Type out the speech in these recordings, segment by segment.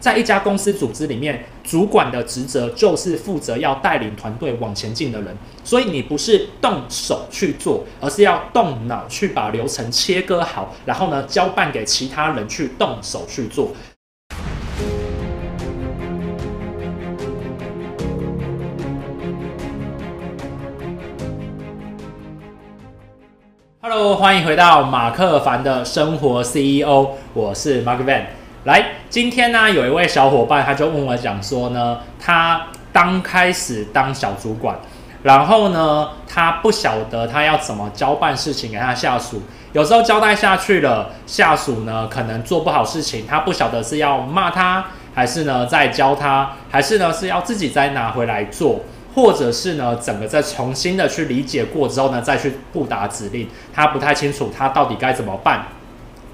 在一家公司组织里面，主管的职责就是负责要带领团队往前进的人，所以你不是动手去做，而是要动脑去把流程切割好，然后呢，交办给其他人去动手去做。Hello，欢迎回到马克凡的生活 CEO，我是 Mark Van。来，今天呢，有一位小伙伴他就问我讲说呢，他刚开始当小主管，然后呢，他不晓得他要怎么交办事情给他下属，有时候交代下去了，下属呢可能做不好事情，他不晓得是要骂他，还是呢再教他，还是呢是要自己再拿回来做。或者是呢，整个再重新的去理解过之后呢，再去布达指令，他不太清楚他到底该怎么办，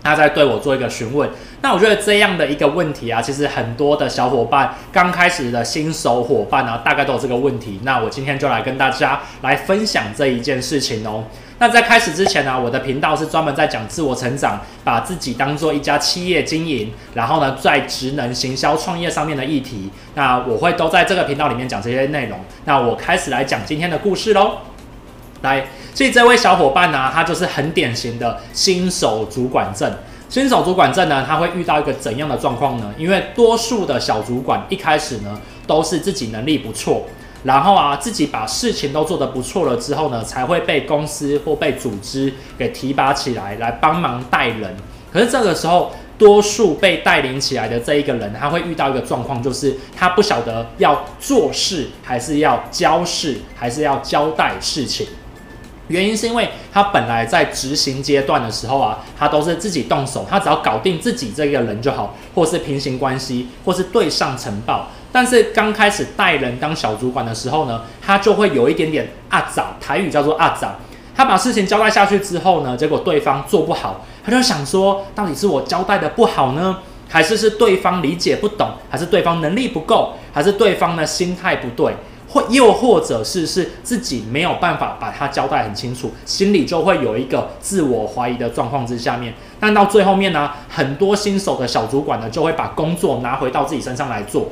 他在对我做一个询问。那我觉得这样的一个问题啊，其实很多的小伙伴刚开始的新手伙伴呢、大概都有这个问题。那我今天就来跟大家来分享这一件事情哦。那在开始之前呢、我的频道是专门在讲自我成长，把自己当做一家企业经营，然后呢，在职能行销创业上面的议题，那我会都在这个频道里面讲这些内容。那我开始来讲今天的故事喽。来，所以这位小伙伴呢，他就是很典型的新手主管症。新手主管症呢，他会遇到一个怎样的状况呢？因为多数的小主管一开始呢，都是自己能力不错。然后啊，自己把事情都做得不错了之后呢，才会被公司或被组织给提拔起来，来帮忙带人。可是这个时候，多数被带领起来的这一个人，他会遇到一个状况，就是他不晓得要做事，还是要交事，还是要交代事情。原因是因为他本来在执行阶段的时候啊，他都是自己动手，他只要搞定自己这个人就好，或是平行关系，或是对上呈报。但是刚开始带人当小主管的时候呢，他就会有一点点阿早，台语叫做阿早。他把事情交代下去之后呢，结果对方做不好，他就想说，到底是我交代的不好呢，还是是对方理解不懂，还是对方能力不够，还是对方的心态不对，或又或者是是自己没有办法把它交代很清楚，心里就会有一个自我怀疑的状况之下面。但到最后面呢，很多新手的小主管呢，就会把工作拿回到自己身上来做。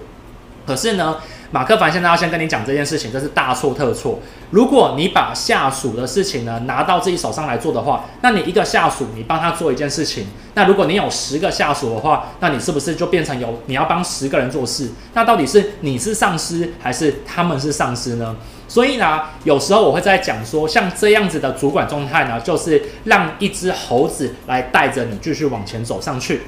可是呢，马克凡现在要先跟你讲这件事情，这是大错特错。如果你把下属的事情呢拿到自己手上来做的话，那你一个下属，你帮他做一件事情，那如果你有十个下属的话，那你是不是就变成有你要帮十个人做事？那到底是你是上司还是他们是上司呢？所以呢，有时候我会在讲说，像这样子的主管状态呢，就是让一只猴子来带着你继续往前走上去。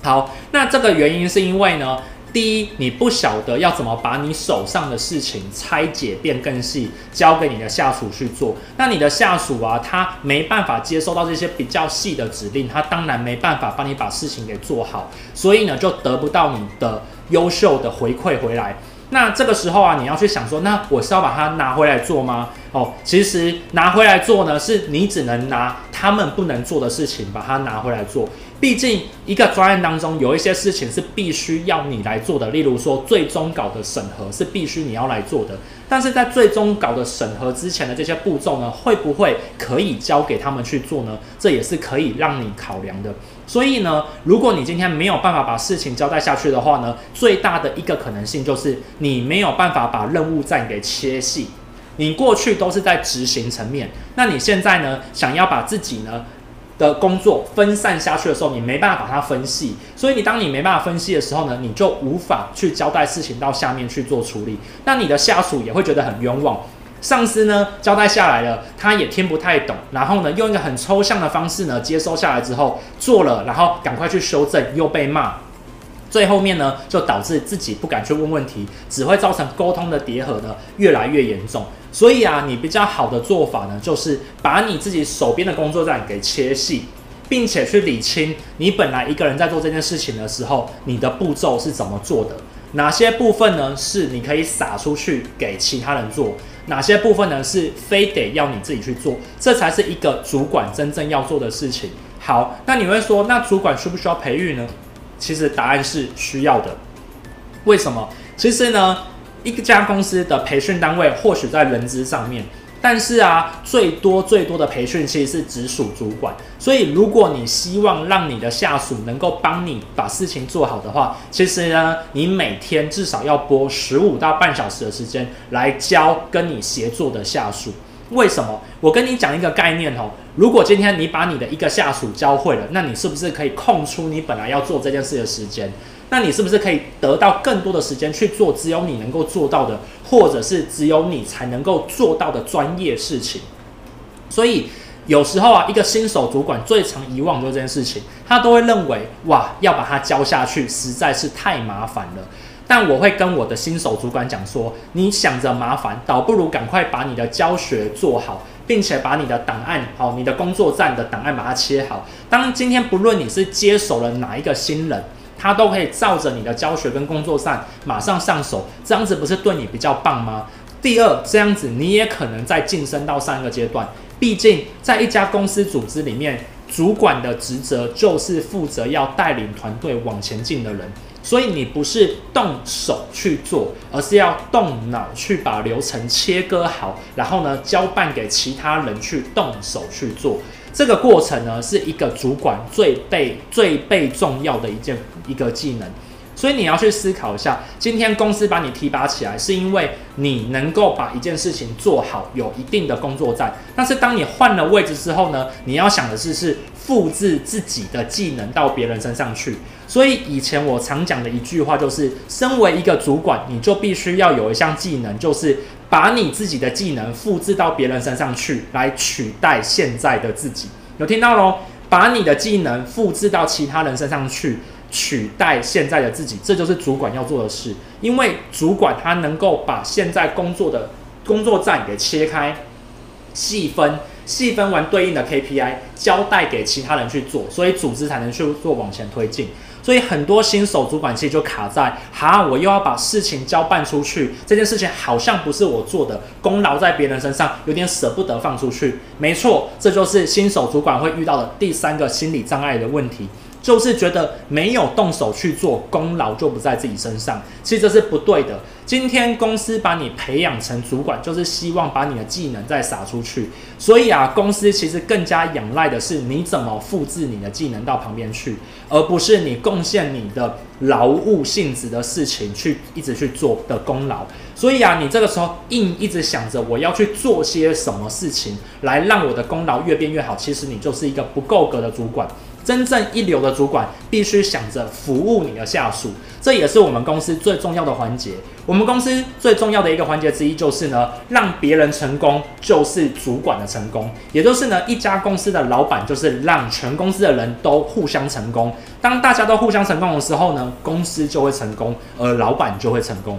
好，那这个原因是因为呢。第一，你不晓得要怎么把你手上的事情拆解变更细，交给你的下属去做。那你的下属啊，他没办法接收到这些比较细的指令，他当然没办法帮你把事情给做好，所以呢，就得不到你的优秀的回馈回来。那这个时候啊，你要去想说，那我是要把它拿回来做吗？哦，其实拿回来做呢，是你只能拿他们不能做的事情，把它拿回来做。毕竟，一个专案当中有一些事情是必须要你来做的，例如说最终稿的审核是必须你要来做的。但是在最终稿的审核之前的这些步骤呢，会不会可以交给他们去做呢？这也是可以让你考量的。所以呢，如果你今天没有办法把事情交代下去的话呢，最大的一个可能性就是你没有办法把任务站给切细。你过去都是在执行层面，那你现在呢，想要把自己呢，的工作分散下去的时候，你没办法把它分析，所以你当你没办法分析的时候呢，你就无法去交代事情到下面去做处理。那你的下属也会觉得很冤枉，上司呢交代下来了，他也听不太懂，然后呢用一个很抽象的方式呢接收下来之后做了，然后赶快去修正又被骂，最后面呢就导致自己不敢去问问题，只会造成沟通的叠合呢越来越严重。所以啊，你比较好的做法呢，就是把你自己手边的工作站给切细，并且去理清你本来一个人在做这件事情的时候，你的步骤是怎么做的。哪些部分呢是你可以撒出去给其他人做？哪些部分呢是非得要你自己去做？这才是一个主管真正要做的事情。好，那你会说，那主管需不需要培育呢？其实答案是需要的。为什么？其实呢，一家公司的培训单位或许在人资上面，但是啊，最多最多的培训其实是直属主管。所以，如果你希望让你的下属能够帮你把事情做好的话，其实呢，你每天至少要拨十五到半小时的时间来教跟你协作的下属。为什么？我跟你讲一个概念哦。如果今天你把你的一个下属教会了，那你是不是可以空出你本来要做这件事的时间？那你是不是可以得到更多的时间去做只有你能够做到的，或者是只有你才能够做到的专业事情？所以有时候啊，一个新手主管最常遗忘的这件事情，他都会认为哇，要把它教下去实在是太麻烦了。但我会跟我的新手主管讲说，你想着麻烦，倒不如赶快把你的教学做好，并且把你的档案好，你的工作站的档案把它切好。当今天不论你是接手了哪一个新人，他都可以照着你的教学跟工作上马上上手，这样子不是对你比较棒吗？第二，这样子你也可能再晋升到上一个阶段。毕竟在一家公司组织里面，主管的职责就是负责要带领团队往前进的人。所以你不是动手去做，而是要动脑去把流程切割好，然后呢，交办给其他人去动手去做。这个过程呢，是一个主管最被最被重要的一件一个技能。所以你要去思考一下，今天公司把你提拔起来，是因为你能够把一件事情做好，有一定的工作站。但是当你换了位置之后呢，你要想的是是复制自己的技能到别人身上去。所以以前我常讲的一句话就是，身为一个主管，你就必须要有一项技能，就是把你自己的技能复制到别人身上去，来取代现在的自己。有听到咯？把你的技能复制到其他人身上去。取代现在的自己，这就是主管要做的事。因为主管他能够把现在工作的工作站给切开、细分，细分完对应的 KPI，交代给其他人去做，所以组织才能去做往前推进。所以很多新手主管其实就卡在：哈，我又要把事情交办出去，这件事情好像不是我做的，功劳在别人身上，有点舍不得放出去。没错，这就是新手主管会遇到的第三个心理障碍的问题。就是觉得没有动手去做，功劳就不在自己身上。其实这是不对的。今天公司把你培养成主管，就是希望把你的技能再撒出去。所以啊，公司其实更加仰赖的是你怎么复制你的技能到旁边去，而不是你贡献你的劳务性质的事情去一直去做的功劳。所以啊，你这个时候硬一直想着我要去做些什么事情来让我的功劳越变越好，其实你就是一个不够格的主管。真正一流的主管必须想着服务你的下属，这也是我们公司最重要的环节。我们公司最重要的一个环节之一就是呢，让别人成功就是主管的成功，也就是呢，一家公司的老板就是让全公司的人都互相成功。当大家都互相成功的时候呢，公司就会成功，而老板就会成功。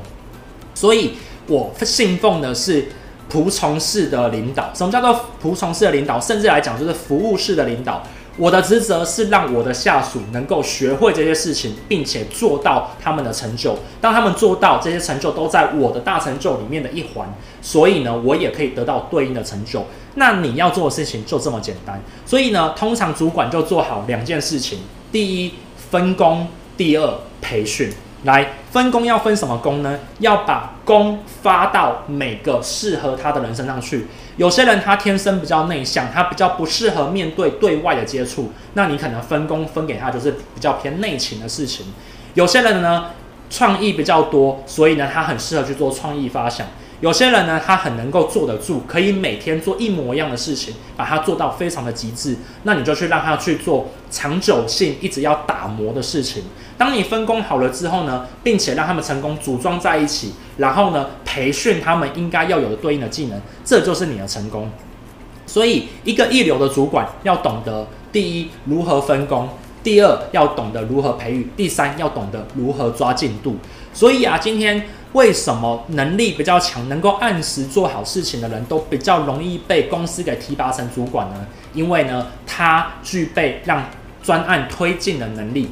所以我信奉的是仆从式的领导。什么叫做仆从式的领导？甚至来讲，就是服务式的领导。我的职责是让我的下属能够学会这些事情，并且做到他们的成就。当他们做到这些成就都在我的大成就里面的一环，所以呢，我也可以得到对应的成就。那你要做的事情就这么简单。所以呢，通常主管就做好两件事情：第一，分工；第二，培训。来分工要分什么工呢？要把工发到每个适合他的人身上去。有些人他天生比较内向，他比较不适合面对对外的接触，那你可能分工分给他就是比较偏内勤的事情。有些人呢，创意比较多，所以呢，他很适合去做创意发想。有些人呢，他很能够坐得住，可以每天做一模一样的事情，把它做到非常的极致。那你就去让他去做长久性一直要打磨的事情。当你分工好了之后呢，并且让他们成功组装在一起，然后呢，培训他们应该要有的对应的技能，这就是你的成功。所以，一个一流的主管要懂得：第一，如何分工；第二，要懂得如何培育；第三，要懂得如何抓进度。所以啊，今天。为什么能力比较强、能够按时做好事情的人都比较容易被公司给提拔成主管呢？因为呢，他具备让专案推进的能力。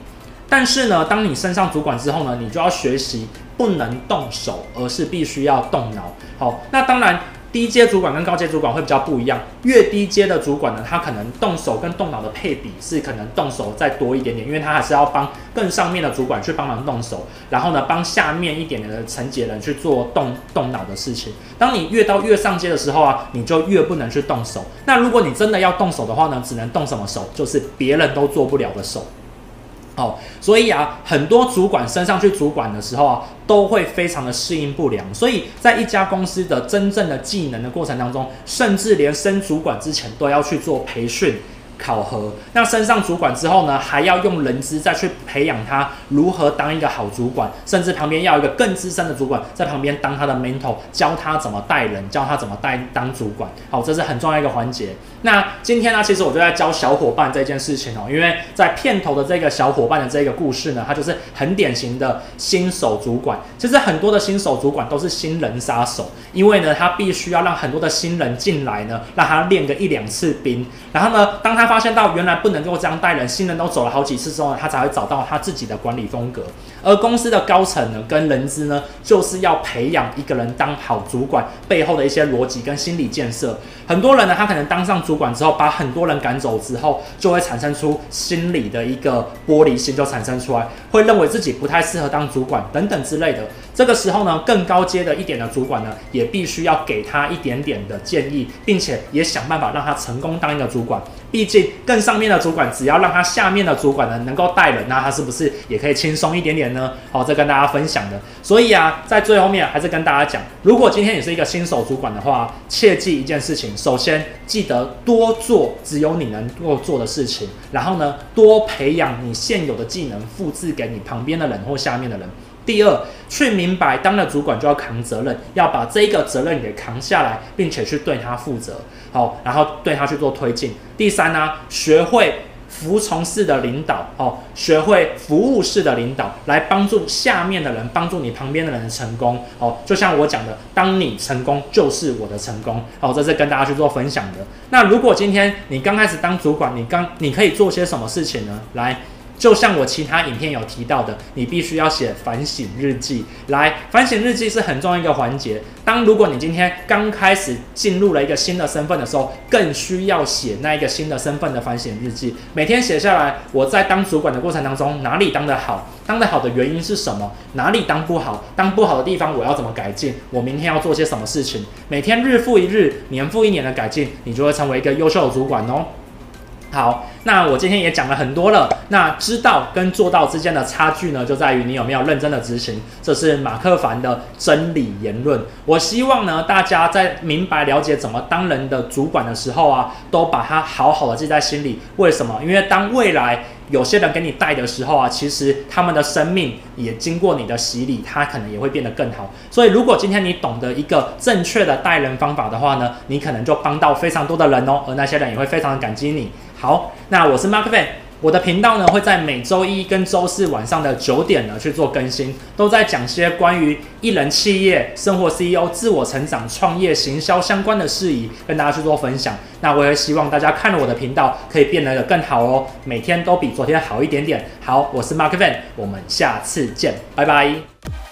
但是呢，当你升上主管之后呢，你就要学习不能动手，而是必须要动脑。好，那当然低阶主管跟高阶主管会比较不一样，越低阶的主管呢，他可能动手跟动脑的配比是可能动手再多一点点，因为他还是要帮更上面的主管去帮忙动手，然后呢，帮下面一点点的层级人去做动动脑的事情。当你越到越上阶的时候啊，你就越不能去动手。那如果你真的要动手的话呢，只能动什么手？就是别人都做不了的手。哦，所以啊，很多主管升上去主管的时候啊，都会非常的适应不良。所以在一家公司的真正的技能的过程当中，甚至连升主管之前都要去做培训。考核，那升上主管之后呢，还要用人资再去培养他如何当一个好主管，甚至旁边要一个更资深的主管在旁边当他的 mentor，教他怎么带人，教他怎么带当主管。好，这是很重要一个环节。那今天呢，其实我就在教小伙伴这件事情哦，因为在片头的这个小伙伴的这个故事呢，他就是很典型的新手主管。其实很多的新手主管都是新人杀手，因为呢，他必须要让很多的新人进来呢，让他练个一两次兵，然后呢，当他发现到原来不能够这样带人，新人都走了好几次之后呢，他才会找到他自己的管理风格。而公司的高层呢，跟人资呢，就是要培养一个人当好主管背后的一些逻辑跟心理建设。很多人呢，他可能当上主管之后，把很多人赶走之后，就会产生出心理的一个玻璃心，就产生出来，会认为自己不太适合当主管等等之类的。这个时候呢，更高阶的一点的主管呢，也必须要给他一点点的建议，并且也想办法让他成功当一个主管。毕竟更上面的主管，只要让他下面的主管呢能够带人，那他是不是也可以轻松一点点呢？好，这跟大家分享的。所以啊，在最后面还是跟大家讲，如果今天你是一个新手主管的话，切记一件事情，首先记得多做只有你能够做的事情，然后呢，多培养你现有的技能，复制给你旁边的人或下面的人。第二，去明白当了主管就要扛责任，要把这一个责任给扛下来，并且去对他负责，好，然后对他去做推进。第三呢，学会服从式的领导，哦，学会服务式的领导，来帮助下面的人，帮助你旁边的人的成功，哦，就像我讲的，当你成功就是我的成功，好，这是跟大家去做分享的。那如果今天你刚开始当主管，你刚你可以做些什么事情呢？来。就像我其他影片有提到的，你必须要写反省日记。来，反省日记是很重要一个环节。当如果你今天刚开始进入了一个新的身份的时候，更需要写那一个新的身份的反省日记。每天写下来，我在当主管的过程当中，哪里当得好，当得好的原因是什么？哪里当不好，当不好的地方我要怎么改进？我明天要做些什么事情？每天日复一日，年复一年的改进，你就会成为一个优秀的主管哦。好，那我今天也讲了很多了。那知道跟做到之间的差距呢，就在于你有没有认真的执行。这是马克凡的真理言论。我希望呢，大家在明白了解怎么当人的主管的时候啊，都把它好好的记在心里。为什么？因为当未来有些人给你带的时候啊，其实他们的生命也经过你的洗礼，他可能也会变得更好。所以，如果今天你懂得一个正确的带人方法的话呢，你可能就帮到非常多的人哦，而那些人也会非常的感激你。好，那我是 Mark Van，我的频道呢会在每周一跟周四晚上的九点呢去做更新，都在讲些关于一人企业、生活 CEO、自我成长、创业、行销相关的事宜，跟大家去做分享。那我也希望大家看了我的频道可以变得更好哦，每天都比昨天好一点点。好，我是 Mark Van，我们下次见，拜拜。